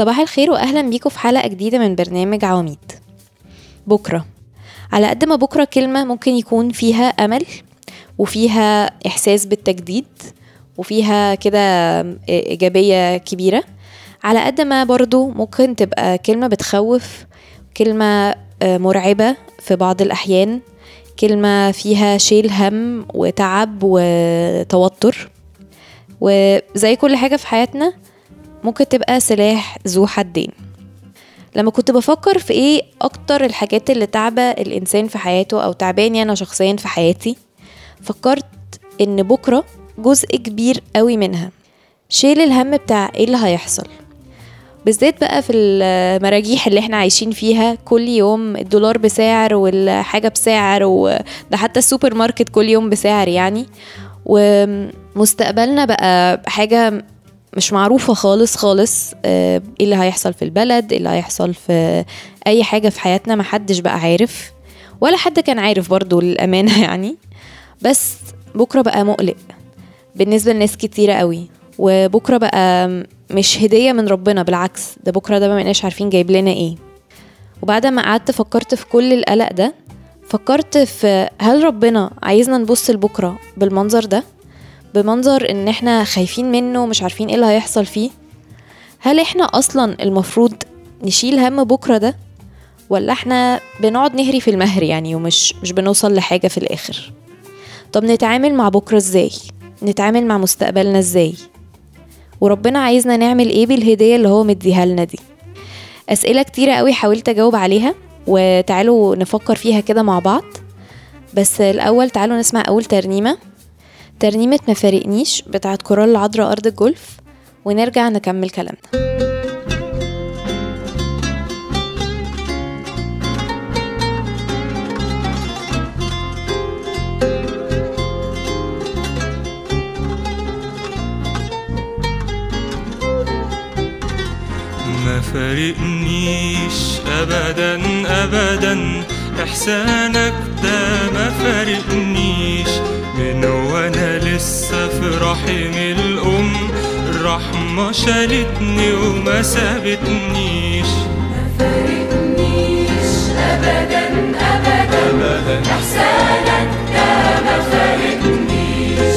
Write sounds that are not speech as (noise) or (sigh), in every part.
صباح الخير واهلا بيكم في حلقة جديدة من برنامج عواميد. بكرة. على قد ما بكرة كلمة ممكن يكون فيها أمل وفيها إحساس بالتجديد وفيها كده إيجابية كبيرة. على قد ما برضو ممكن تبقى كلمة بتخوف كلمة آه، مرعبة في بعض الأحيان كلمة فيها شيل هم وتعب وتوتر. وزي كل حاجة في حياتنا ممكن تبقى سلاح ذو حدين. لما كنت بفكر في إيه أكتر الحاجات اللي تعبى الإنسان في حياته أو تعباني أنا شخصيا في حياتي فكرت إن بكرة جزء كبير قوي منها. شيل الهم بتاع إيه اللي هيحصل. بالذات بقى في المراجيح اللي إحنا عايشين فيها كل يوم الدولار بسعر والحاجة بسعر وده حتى السوبر ماركت كل يوم بسعر يعني. ومستقبلنا بقى حاجة مش معروفة خالص خالص آه، إيه اللي هيحصل في البلد إيه اللي هيحصل في أي حاجة في حياتنا محدش بقى عارف ولا حد كان عارف برضو للأمانة (laughs) يعني. بس بكرة بقى مقلق بالنسبة لناس كتيرة قوي وبكرة بقى مش هدية من ربنا بالعكس ده بكرة ده ما بقناش عارفين جايب لنا إيه. وبعد ما قعدت فكرت في كل القلق ده فكرت في هل ربنا عايزنا نبص لبكرة بالمنظر ده؟ بمنظر إن إحنا خايفين منه ومش عارفين إيه اللي هيحصل فيه. هل إحنا أصلا المفروض نشيل هم بكرة ده؟ ولا إحنا بنقعد نهري في المهر يعني ومش مش بنوصل لحاجة في الآخر؟ طب نتعامل مع بكرة إزاي؟ نتعامل مع مستقبلنا إزاي؟ وربنا عايزنا نعمل إيه بالهدية اللي هو مديها لنا دي؟ أسئلة كتيرة قوي حاولت أجاوب عليها وتعالوا نفكر فيها كده مع بعض. بس الأول تعالوا نسمع أول ترنيمة ترنيمة مفارقنيش بتاعت كورال العذراء أرض الجولف ونرجع نكمل كلامنا. ما فارقنيش ابدا ابدا. إحسانك ده ما فارقنيش. من وأنا لسه في رحم الأم الرحمة شالتني وما سابتنيش. ما فارقنيش ابدا ابدا, أبداً. إحسانك ده ما فارقنيش.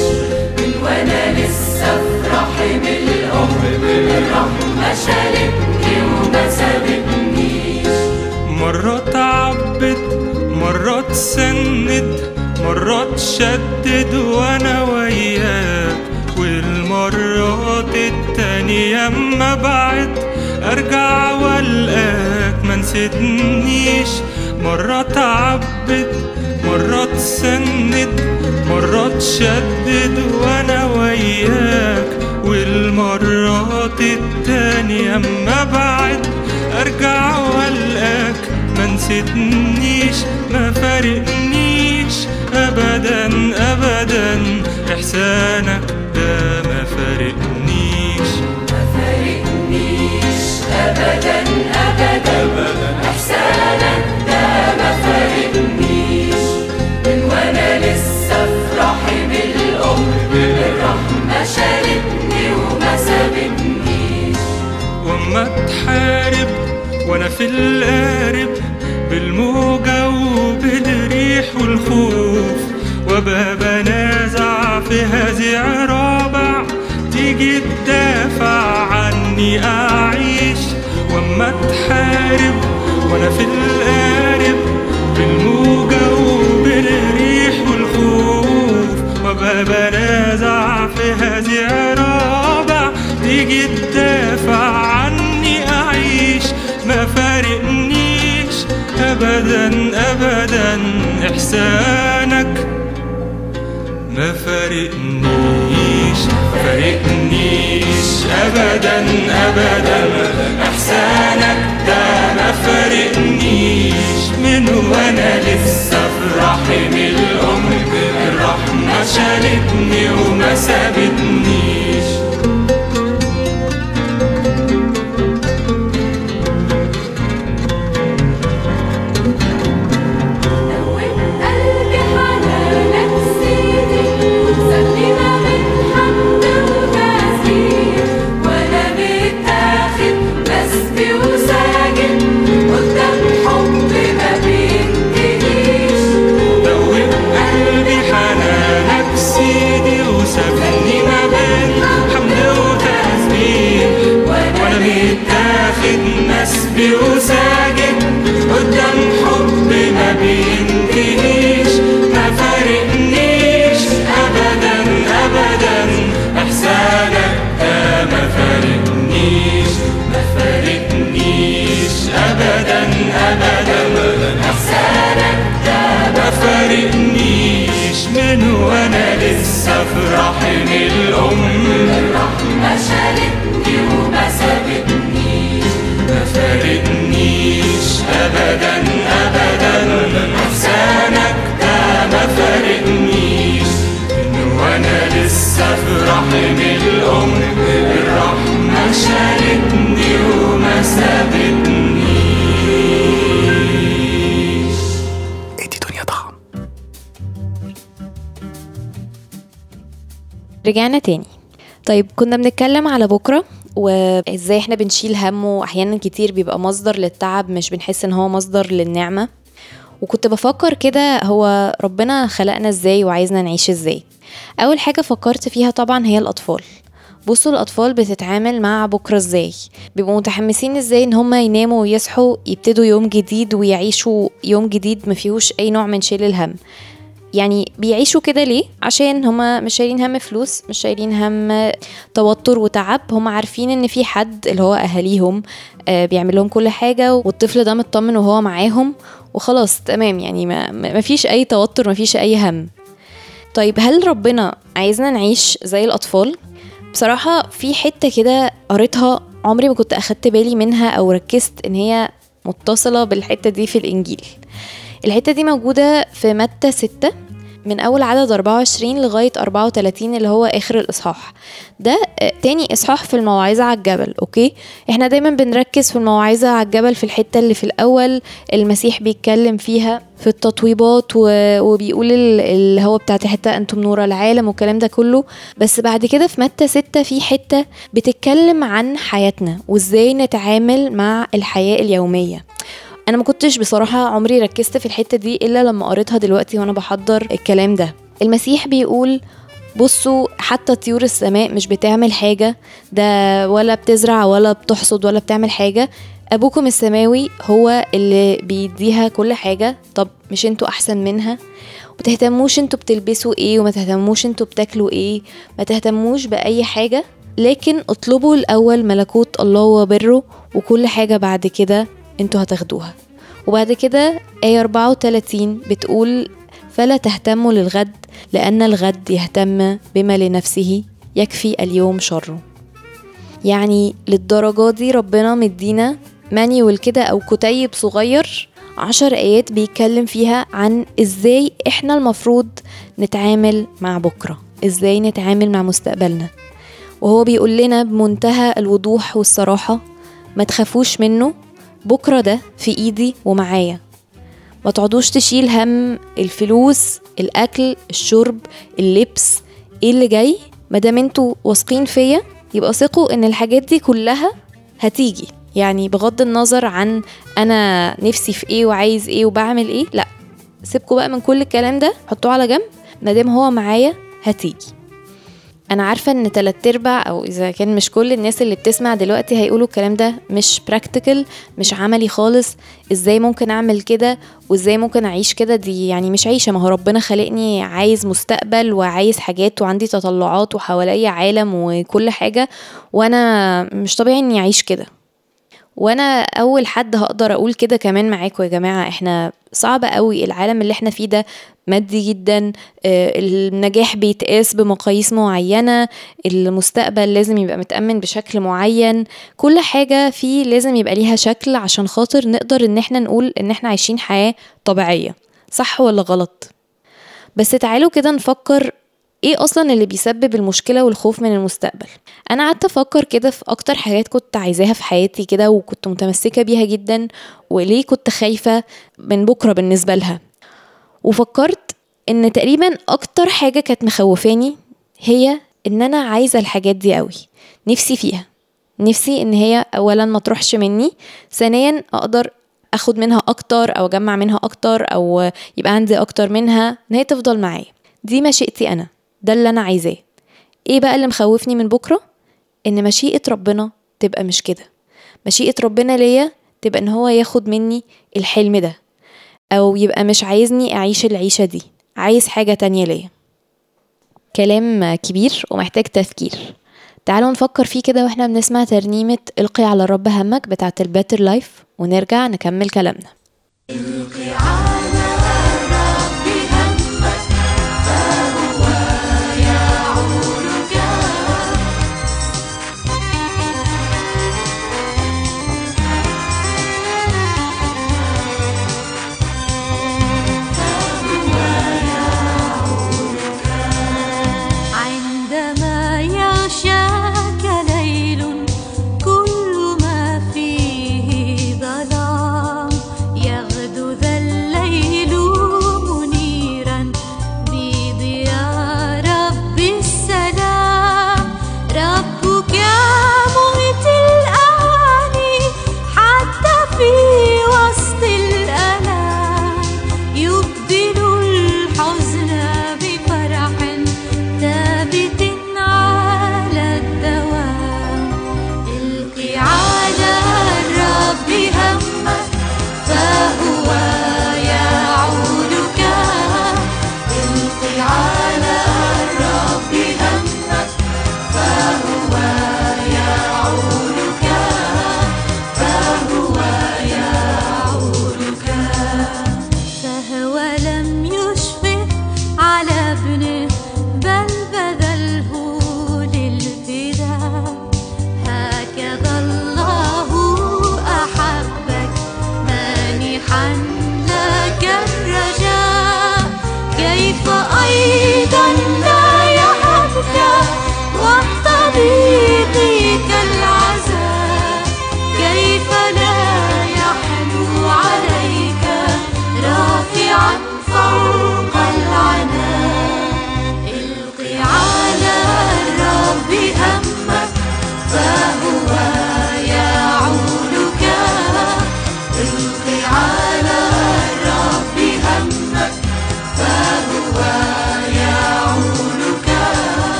من وأنا لسه في رحم الأم الرحمة شالتني وما سابتنيش. مرات عبت مرات سند مرات شدد وأنا وياك والمرات التانية اما بعد ارجع والقاك ما نسيتنيش مرات عبت مرات سند مرات شدد وأنا وياك. والمرات التانية اما بعد ارجع والقاك ما نسيتنيش ما فارقنيش. ابدا ابدا إحسانك ده ما فارقنيش. ما فارقنيش. ابدا ابدا إحسانك ده ما فارقنيش. من وأنا لسه في رحم الأم الرحمة شالتني وما سابتنيش. وأما تحارب وأنا في القارب بالموجة وبالريح والخوف. وابقى بنازع في هزيع رابع تيجي تدافع عني أعيش وأما تحارب وأنا في القارب. بالموجة وبالريح والخوف. وابقى بنازع في هزيع رابع تيجي تدافع ابدا ابدا. إحسانك ما فارقنيش فارقنيش. ابدا ابدا. إحسانك ده ما فارقنيش. من وأنا لسه في رحم الام الرحمة شالتني وما سابتنيش واخد نسبي وساجد قدام حب ما بينتهيش ما فارقنيش. ابدا ابدا. إحسانك ده ما فارقنيش. ما فارقنيش. ابدا ابدا. إحسانك ده ما فارقنيش. من وأنا لسه في رحم الام فارقنيش ابدا ابدا احسانك ده ما فارقنيش من وأنا لسه في رحم الام الرحمه شالتني وما سابتنيش ادي دنيا طعم رجعنا تاني. طيب كنا بنتكلم على بكرة. وازاي إحنا بنشيل همه. واحيانا كتير بيبقى مصدر للتعب مش بنحس ان هو مصدر للنعمة. وكنت بفكر كده هو ربنا خلقنا إزاي وعايزنا نعيش إزاي؟ أول حاجة فكرت فيها طبعا هي الأطفال. بصوا الأطفال بتتعامل مع بكرة إزاي؟ بيبقوا متحمسين إزاي ان هم يناموا ويصحوا يبتدوا يوم جديد ويعيشوا يوم جديد ما فيهوش أي نوع من شيل الهم. يعني بيعيشوا كده ليه؟ عشان هما مش شايلين هم فلوس مش شايلين هم توتر وتعب. هما عارفين إن في حد اللي هو أهاليهم آه، بيعمل لهم كل حاجة والطفل ده مطمن وهو معاهم وخلاص تمام. يعني ما, ما فيش أي توتر ما فيش أي هم. طيب هل ربنا عايزنا نعيش زي الأطفال؟ بصراحة في حتة كده قريتها عمري ما كنت أخدت بالي منها أو ركزت إن هي متصلة بالحتة دي في الإنجيل. الحتة دي موجودة في متى 6 من أول عدد 24 لغاية 34 اللي هو آخر الإصحاح. ده آه، تاني إصحاح في الموعظه على الجبل أوكي؟ إحنا دايما بنركز في الموعظه على الجبل في الحتة اللي في الأول المسيح بيتكلم فيها في التطويبات وبيقول ال- اللي هو بتاعت حتى أنتم نور العالم والكلام ده كله. بس بعد كده في متى 6 في حتة بتتكلم عن حياتنا وإزاي نتعامل مع الحياة اليومية. أنا ما كنتش بصراحة عمري ركزت في الحتة دي إلا لما قريتها دلوقتي وأنا بحضر الكلام ده. المسيح بيقول بصوا حتى طيور السماء مش بتعمل حاجة. ده ولا بتزرع ولا بتحصد ولا بتعمل حاجة. أبوكم السماوي هو اللي بيديها كل حاجة. طب مش أنتوا أحسن منها؟ وتهتموش أنتوا بتلبسوا إيه وما تهتموش أنتوا بتاكلوا إيه. ما تهتموش بأي حاجة. لكن اطلبوا الأول ملكوت الله وبره وكل حاجة بعد كده. أنتوا هتاخدوها. وبعد كده آية 34 بتقول فلا تهتموا للغد لأن الغد يهتم بما لنفسه يكفي اليوم شره. يعني للدرجة دي ربنا مدينا مانيول كده أو كتيب صغير عشر آيات بيتكلم فيها عن إزاي إحنا المفروض نتعامل مع بكرة إزاي نتعامل مع مستقبلنا. وهو بيقول لنا بمنتهى الوضوح والصراحة ما تخافوش منه بكرة ده في إيدي ومعايا. ما تقعدوش تشيل هم الفلوس الأكل الشرب اللبس إيه اللي جاي؟ مادام أنتوا واثقين فيا يبقى ثقوا إن الحاجات دي كلها هتيجي. يعني بغض النظر عن أنا نفسي في إيه وعايز إيه وبعمل إيه لأ. سيبكوا بقى من كل الكلام ده حطوه على جنب. مادام هو معايا هتيجي. أنا عارفة إن تلات أرباع أو إذا كان مش كل الناس اللي بتسمع دلوقتي هيقولوا الكلام ده مش براكتيكال مش عملي خالص. إزاي ممكن أعمل كده؟ وإزاي ممكن أعيش كده؟ دي يعني مش عيشة. ما هو ربنا خلقني عايز مستقبل وعايز حاجات وعندي تطلعات وحواليا عالم وكل حاجة وأنا مش طبيعي إني أعيش كده. وأنا اول حد هقدر أقول كده كمان معاكم يا جماعة إحنا صعب قوي العالم اللي إحنا فيه ده مادي جدا آه، النجاح بيتقاس بمقاييس معينة المستقبل لازم يبقى متأمن بشكل معين كل حاجة فيه لازم يبقى ليها شكل عشان خاطر نقدر إن إحنا نقول إن إحنا عايشين حياة طبيعية صح ولا غلط؟ بس تعالوا كده نفكر إيه أصلا اللي بيسبب المشكلة والخوف من المستقبل؟ أنا قعدت أفكر كده في أكتر حاجات كنت عايزاها في حياتي كده وكنت متمسكة بيها جدا وليه كنت خايفة من بكرة بالنسبة لها. وفكرت إن تقريبا أكتر حاجة كانت مخوفاني هي إن أنا عايزة الحاجات دي قوي نفسي فيها. نفسي إن هي اولا ما تروحش مني ثانيا أقدر أخد منها أكتر أو أجمع منها أكتر أو يبقى عندي أكتر منها إن هي تفضل معايا. دي مشيئتي أنا. ده اللي أنا عايزاه. إيه بقى اللي مخوفني من بكرة؟ إن مشيئة ربنا تبقى مش كده. مشيئة ربنا ليا تبقى إن هو ياخد مني الحلم ده أو يبقى مش عايزني أعيش العيشة دي عايز حاجة تانية ليا. كلام كبير ومحتاج تفكير. تعالوا نفكر فيه كده وإحنا بنسمع ترنيمة القي على الرب همك بتاعت ال Better Life ونرجع نكمل كلامنا. عندما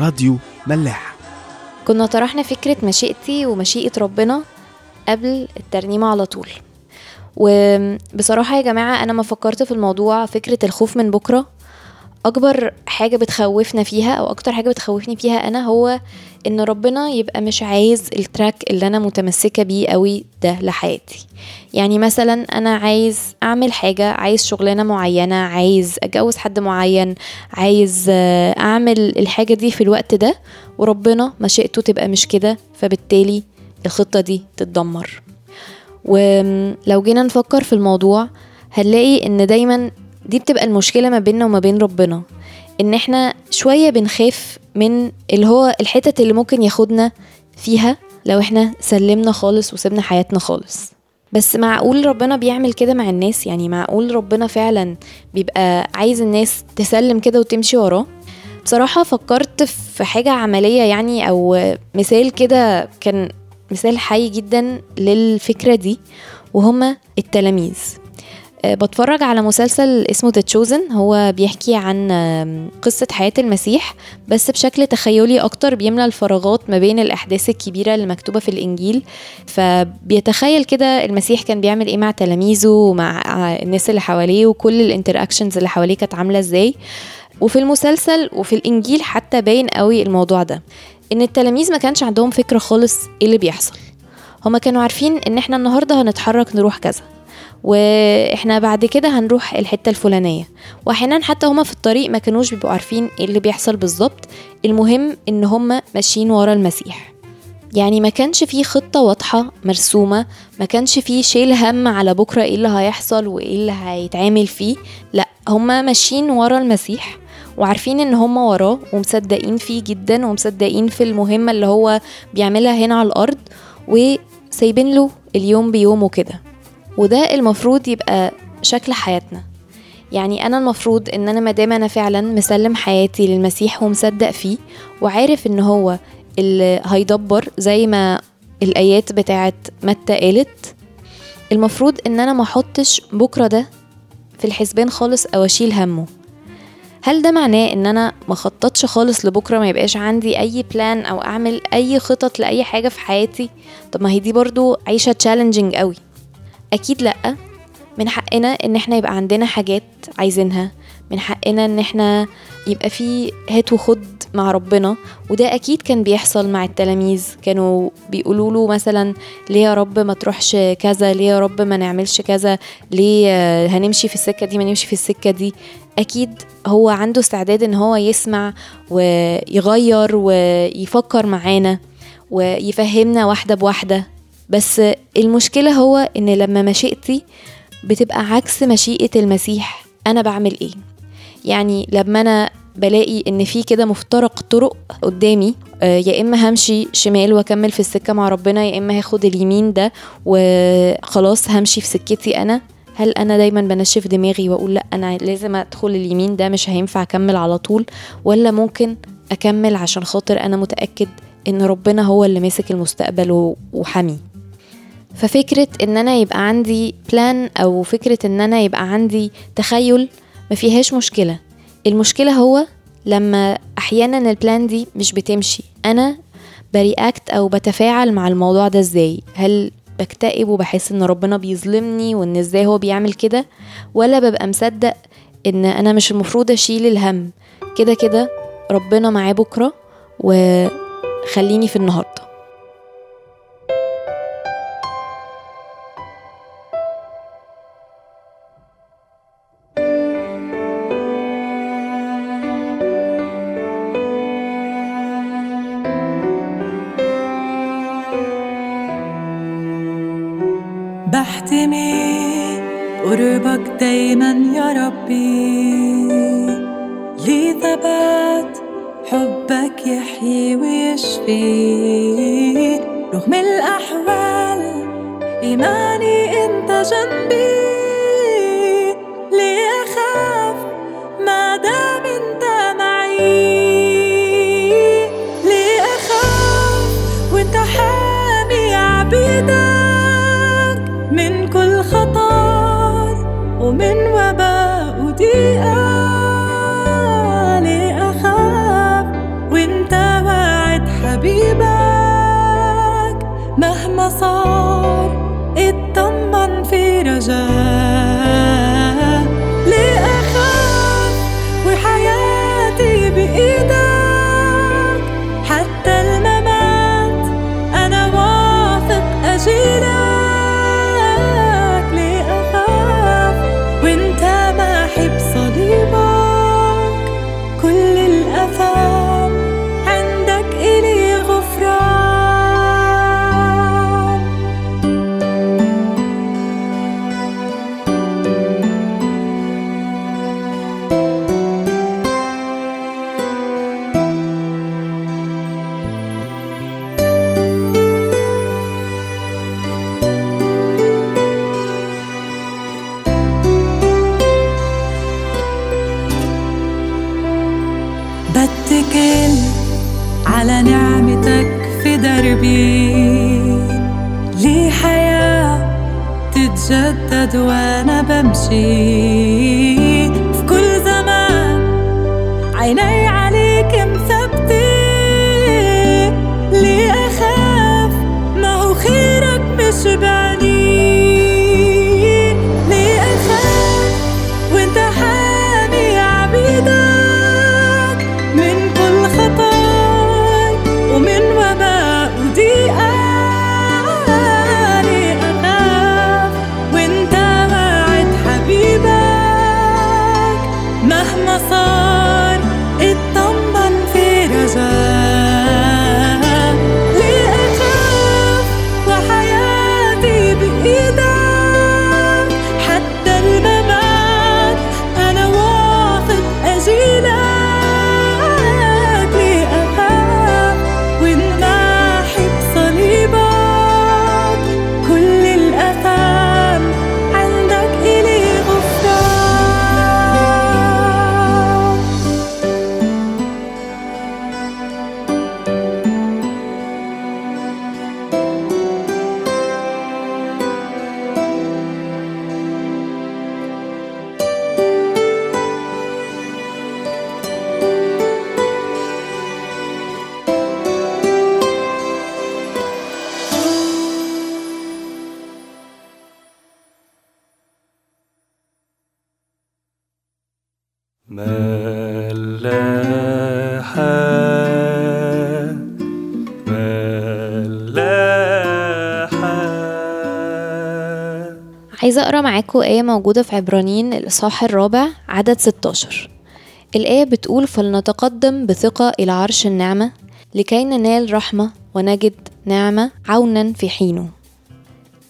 راديو ملاح. كنا طرحنا فكرة مشيئتي ومشيئة ربنا قبل الترنيمة على طول. وبصراحة يا جماعة أنا ما فكرت في الموضوع فكرة الخوف من بكرة أكبر حاجة بتخوفنا فيها أو أكتر حاجة بتخوفني فيها أنا هو إن ربنا يبقى مش عايز التراك اللي أنا متمسكة بيه قوي ده لحياتي. يعني مثلا أنا عايز أعمل حاجة عايز شغلانة معينة عايز أتجوز حد معين عايز أعمل الحاجة دي في الوقت ده وربنا مشيئته تبقى مش كده فبالتالي الخطة دي تتدمر. ولو جينا نفكر في الموضوع هنلاقي إن دايما دي بتبقى المشكلة ما بيننا وما بين ربنا إن إحنا شوية بنخاف من اللي هو الحتت اللي ممكن ياخدنا فيها لو إحنا سلمنا خالص وسيبنا حياتنا خالص. بس معقول ربنا بيعمل كده مع الناس؟ يعني معقول ربنا فعلا بيبقى عايز الناس تسلم كده وتمشي وراه؟ بصراحة فكرت في حاجة عملية يعني أو مثال كده كان مثال حي جدا للفكرة دي وهما التلاميذ. بتفرج على مسلسل اسمه The Chosen. هو بيحكي عن قصة حياة المسيح بس بشكل تخيلي أكتر بيملى الفراغات ما بين الأحداث الكبيرة اللي مكتوبة في الإنجيل. فبيتخيل كده المسيح كان بيعمل إيه مع تلاميذه ومع الناس اللي حواليه وكل الانتراكشنز اللي حواليه كانت عاملة إزاي. وفي المسلسل وفي الإنجيل حتى باين قوي الموضوع ده إن التلاميذ ما كانش عندهم فكرة خالص إيه اللي بيحصل. هما كانوا عارفين إن إحنا النهاردة هنتحرك نروح كذا. وإحنا بعد كده هنروح الحتة الفلانية. واحيانا حتى هما في الطريق ما كانوش بيبقوا عارفين إيه اللي بيحصل بالظبط. المهم إن هما ماشيين ورا المسيح. يعني ما كانش فيه خطة واضحة مرسومة ما كانش فيه شيل هم على بكرة إيه اللي هيحصل وإيه اللي هيتعمل فيه. لأ هما ماشيين ورا المسيح وعارفين إن هما وراه ومصدقين فيه جدا ومصدقين في المهمة اللي هو بيعملها هنا على الأرض. وسايبين له اليوم بيومه كده. وده المفروض يبقى شكل حياتنا. يعني أنا المفروض إن أنا مادام أنا فعلا مسلم حياتي للمسيح ومصدق فيه وعارف إن هو اللي هيدبر زي ما الآيات بتاعت متى قالت المفروض إن أنا ما أحطش بكرة ده في الحسبان خالص أو أشيل همه. هل ده معناه إن أنا ما خططش خالص لبكرة ما يبقاش عندي أي plan أو أعمل أي خطط لأي حاجة في حياتي؟ طب ما هي دي برضو عيشه challenging قوي. أكيد لأ. من حقنا إن إحنا يبقى عندنا حاجات عايزينها. من حقنا إن إحنا يبقى في هات وخد مع ربنا. وده أكيد كان بيحصل مع التلاميذ. كانوا بيقولوا له مثلا ليه يا رب ما تروحش كذا؟ ليه يا رب ما نعملش كذا؟ ليه هنمشي في السكة دي؟ ما نمشي في السكة دي؟ أكيد هو عنده استعداد إن هو يسمع ويغير ويفكر معانا ويفهمنا واحدة بواحدة. بس المشكلة هو إن لما مشيئتي بتبقى عكس مشيئة المسيح أنا بعمل إيه؟ يعني لما أنا بلاقي إن في كده مفترق طرق قدامي آه، يا إما همشي شمال وأكمل في السكة مع ربنا يا إما هاخد اليمين ده وخلاص همشي في سكتي أنا هل أنا دايما بنشف دماغي وأقول لأ أنا لازم أدخل اليمين ده مش هينفع أكمل على طول ولا ممكن أكمل عشان خاطر أنا متأكد إن ربنا هو اللي ماسك المستقبل و- وحمي؟ ففكرة إن أنا يبقى عندي plan أو فكرة إن أنا يبقى عندي تخيل ما فيهاش مشكلة. المشكلة هو لما أحيانا ال plan دي مش بتمشي. أنا ب react أو بتفاعل مع الموضوع ده إزاي؟ هل بكتئب وبحس إن ربنا بيظلمني وإن إزاي هو بيعمل كده؟ ولا ببقى مصدق إن أنا مش المفروض أشيل الهم؟ كده كده ربنا معاه بكرة وخليني في النهارده. قربك دايما يا ربي. لي ثبات حبك يحيي ويشفي. رغم الأحوال إيماني أنت جنبي. معاكم آية موجودة في عبرانيين الإصحاح الرابع عدد 16 الآية بتقول فلنتقدم بثقة إلى عرش النعمة لكي ننال رحمة ونجد نعمة عونا في حينه.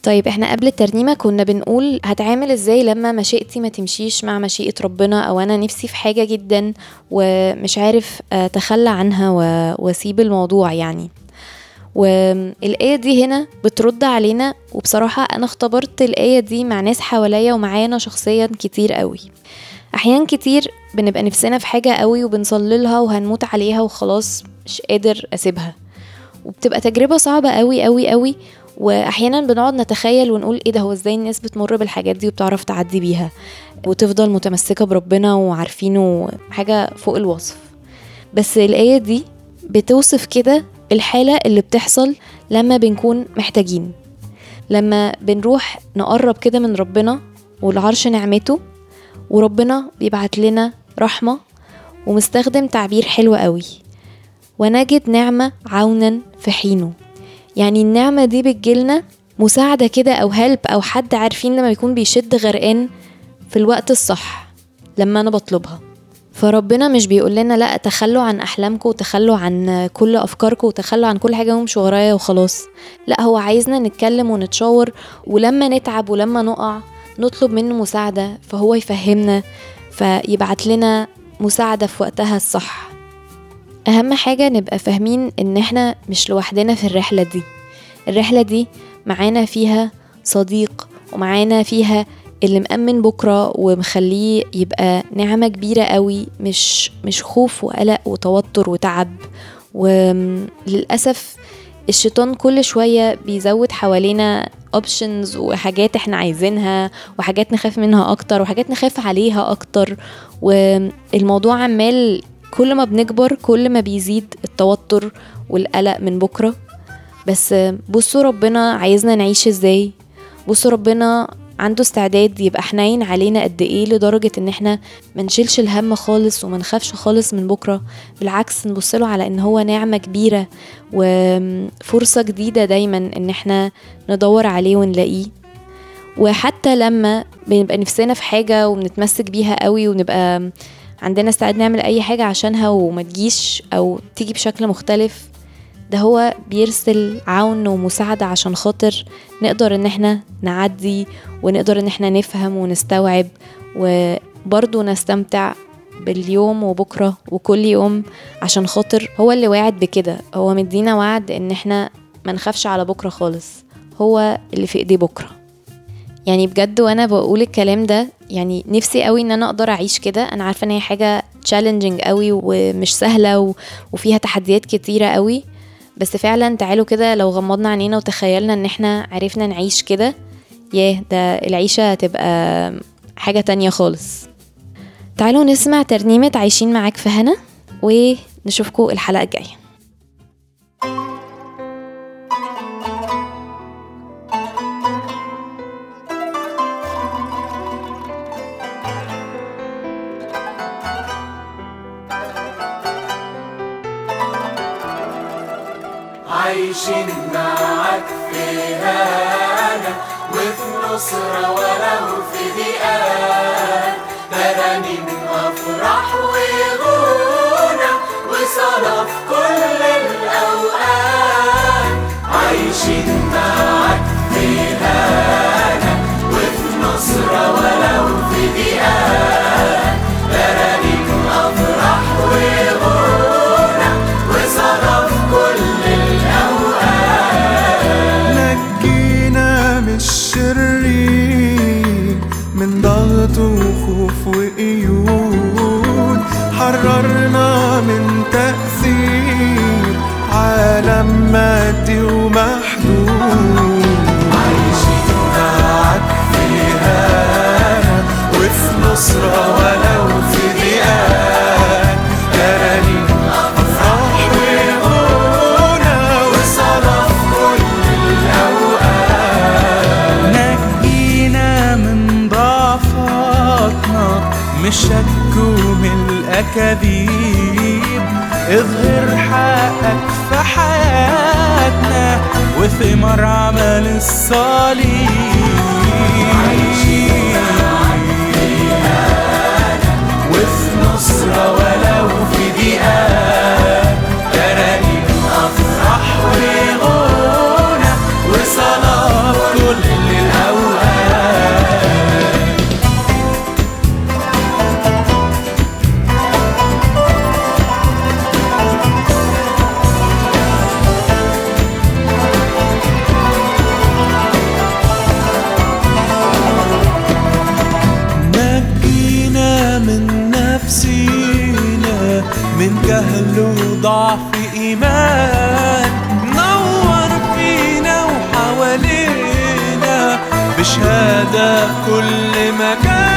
طيب إحنا قبل الترنيمة كنا بنقول هتعامل إزاي لما مشيئتي ما تمشيش مع مشيئة ربنا؟ أو أنا نفسي في حاجة جدا ومش عارف أتخلى عنها وأسيب الموضوع يعني. والآية دي هنا بترد علينا وبصراحة أنا اختبرت الآية دي مع ناس حواليا ومعايا أنا شخصيا كتير قوي. أحيانا كتير بنبقى نفسنا في حاجة قوي وبنصلي لها وهنموت عليها وخلاص مش قادر أسيبها. وبتبقى تجربة صعبة قوي قوي قوي. واحيانا بنقعد نتخيل ونقول إيه ده هو إزاي الناس بتمر بالحاجات دي وبتعرف تعدي بيها؟ وتفضل متمسكة بربنا وعارفينه حاجة فوق الوصف. بس الآية دي بتوصف كده الحالة اللي بتحصل لما بنكون محتاجين. لما بنروح نقرب كده من ربنا والعرش نعمته وربنا بيبعت لنا رحمة ومستخدم تعبير حلو قوي. ونجد نعمة عونا في حينه. يعني النعمة دي بتجيلنا مساعدة كده أو هلب أو حد عارفين لما يكون بيشد غرقان في الوقت الصح لما أنا بطلبها. فربنا مش بيقول لنا لا تخلوا عن أحلامكم وتخلوا عن كل أفكاركم وتخلوا عن كل حاجة وامشوا ورايا وخلاص. لا هو عايزنا نتكلم ونتشاور ولما نتعب ولما نقع نطلب منه مساعدة فهو يفهمنا فيبعت لنا مساعدة في وقتها الصح. أهم حاجة نبقى فاهمين إن إحنا مش لوحدنا في الرحلة دي. الرحلة دي معانا فيها صديق ومعانا فيها اللي مأمن بكرة ومخليه يبقى نعمة كبيرة قوي مش مش خوف وقلق وتوتر وتعب. وللأسف الشيطان كل شوية بيزود حوالينا اوبشنز وحاجات إحنا عايزينها وحاجات نخاف منها أكتر وحاجات نخاف عليها أكتر. والموضوع عمال كل ما بنكبر كل ما بيزيد التوتر والقلق من بكرة. بس بصوا ربنا عايزنا نعيش إزاي؟ بصوا ربنا عنده استعداد يبقى حنين علينا قد إيه لدرجة إن إحنا ما نشيلش الهم خالص وما نخافش خالص من بكرة. بالعكس نبصله على إن هو نعمة كبيرة وفرصة جديدة دايما إن إحنا ندور عليه ونلاقيه. وحتى لما بنبقى نفسنا في حاجة وبنتمسك بيها قوي ونبقى عندنا استعداد نعمل أي حاجة عشانها وما تجيش أو تيجي بشكل مختلف ده هو بيرسل عون ومساعدة عشان خاطر نقدر إن إحنا نعدي ونقدر إن إحنا نفهم ونستوعب وبرضه نستمتع باليوم وبكرة وكل يوم عشان خاطر هو اللي واعد بكده. هو مدينا وعد إن إحنا ما نخافش على بكرة خالص. هو اللي في ايديه بكرة. يعني بجد وأنا بقول الكلام ده يعني نفسي قوي إن أنا أقدر أعيش كده. أنا عارفة إن هي حاجة تشالنجينج قوي ومش سهلة و... وفيها تحديات كتيرة قوي. بس فعلا تعالوا كده لو غمضنا عينينا وتخيلنا إن إحنا عرفنا نعيش كده ياه ده العيشة هتبقى حاجة تانية خالص. تعالوا نسمع ترنيمة عايشين معاك في هنا ونشوفكم الحلقة الجاية. عايشين معاك في هنا وفي نصرة ولو في ضيقات من الشك ومن الأكاذيب. اظهر حقك في حياتنا وثمر عمل الصليب. نصرة من جهل وضعف إيمان. نور فينا وحوالينا بشهادة كل مكان.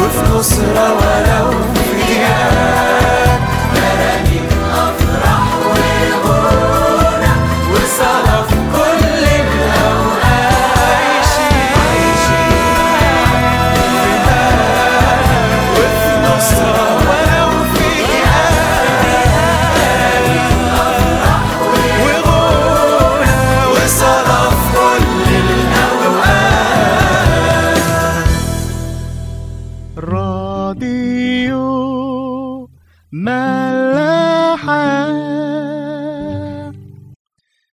وفي نصرة ولو